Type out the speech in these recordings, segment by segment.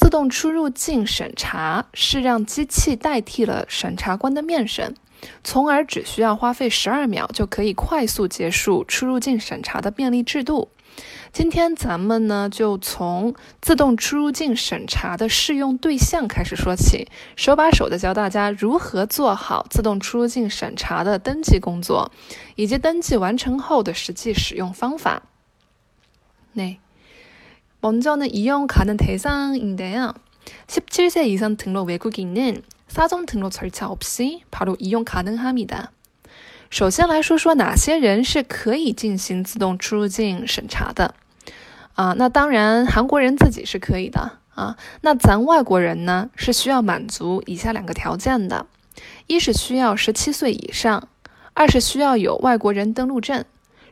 自动出入境审查是让机器代替了审查官的面审，从而只需要花费十二秒就可以快速结束出入境审查的便利制度。今天咱们呢，就从自动出入境审查的适用对象开始说起，手把手的教大家如何做好自动出入境审查的登记工作，以及登记完成后的实际使用方法。那， 먼저는이용가능대상인데요17세이상등록외국인은사전등록절차없이바로이용가능합니다首先来说说哪些人是可以进行自动出入境审查的啊？那当然，韩国人自己是可以的啊。那咱外国人呢，是需要满足以下两个条件的：一是需要十七岁以上，二是需要有外国人登录证。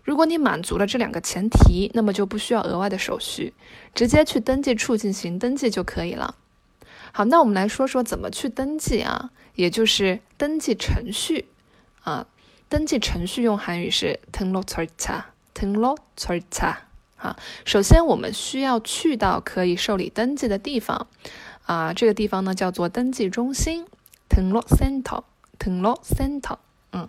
如果你满足了这两个前提，那么就不需要额外的手续，直接去登记处进行登记就可以了。好，那我们来说说怎么去登记啊？也就是登记程序啊。登记程序用韩语是：Tengo，Tengo，Tengo。首先我们需要去到可以受理登记的地方啊，这个地方呢叫做登记中心，Tengo，Tengo，Tengo，Tengo。嗯。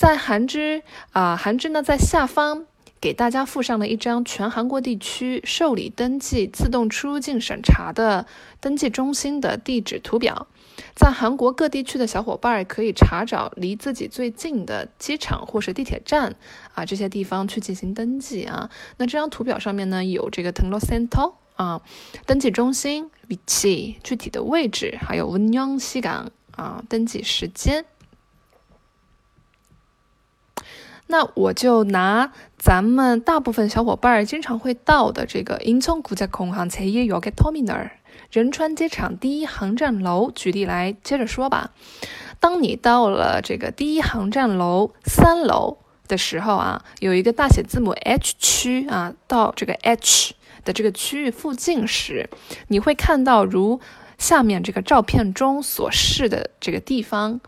在韩之啊，韩之呢在下方给大家附上了一张全韩国地区受理登记自动出入境审查的登记中心的地址图表。在韩国各地区的小伙伴可以查找离自己最近的机场或是地铁站啊这些地方去进行登记啊。那这张图表上面呢有这个 t e n l o Center 啊登记中心위치具体的位置，还有温阳西港啊登记时间。那我就拿咱们大部分小伙伴经常会到的这个인천국제공항제일역의 터미널。仁川机场第一航站楼，举例来接着说吧。当你到了这个第一航站楼三楼的时候啊，有一个大写字母 H 区啊，到这个 H 的这个区域附近时，你会看到如下面这个照片中所示的这个地方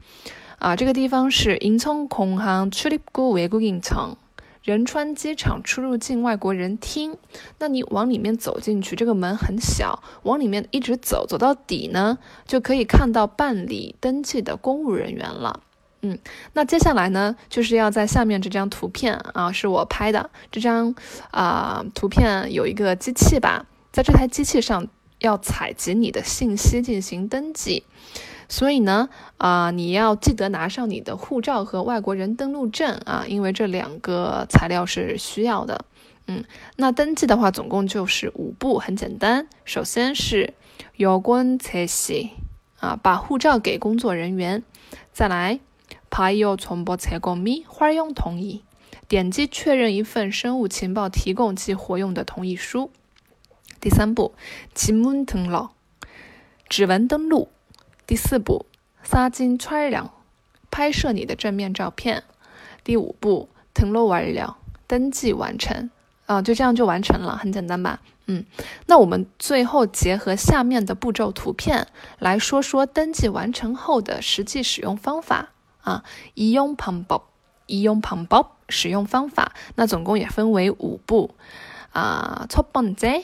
啊，这个地方是인천공항출입구외국인 청。 仁川机场出入境外国人厅，那你往里面走进去，这个门很小，往里面一直走，走到底呢，就可以看到办理登记的公务人员了。嗯，那接下来呢，就是要在下面这张图片啊，是我拍的这张啊图片，有一个机器吧，在这台机器上要采集你的信息进行登记。 所以呢，啊，你要记得拿上你的护照和外国人登录证啊，因为这两个材料是需要的。嗯，那登记的话，总共就是五步，很简单。首先是有关采集啊，把护照给工作人员。再来，派有传播采购密花用同意，点击确认一份生物情报提供及活用的同意书。第三步，指纹登录，指纹登录。第四步，撒金揣量，拍摄你的正面照片。第五步，腾落完了，登记完成。啊，就这样就完成了，很简单吧？嗯，那我们最后结合下面的步骤图片来说说登记完成后的实际使用方法啊。이용방 법， 이용방 법， 使用方法。那总共也分为五步啊。첫번 째，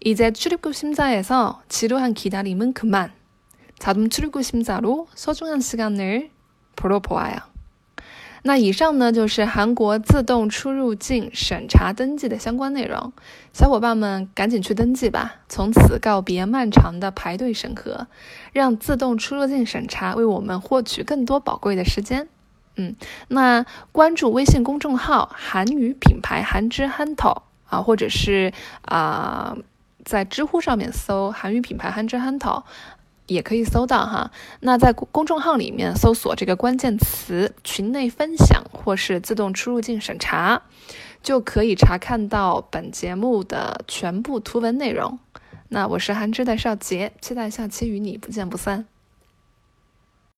이제출입구심사에서지루한기다림은그만자동출입구심사로소중한시간을보내보아요那以上呢就是韩国自动出入境审查登记的相关内容，小伙伴们赶紧去登记吧，从此告别漫长的排队审核，让自动出入境审查为我们获取更多宝贵的时间。嗯，那关注微信公众号“韩语品牌韩之憨头”啊，或者是啊， 在知乎上面搜“韩语品牌韩之憨头”。也可以搜到哈，那在公众号里面搜索这个关键词“群内分享”或是“自动出入境审查”，就可以查看到本节目的全部图文内容。那我是韩之的少杰，期待下期与你不见不散。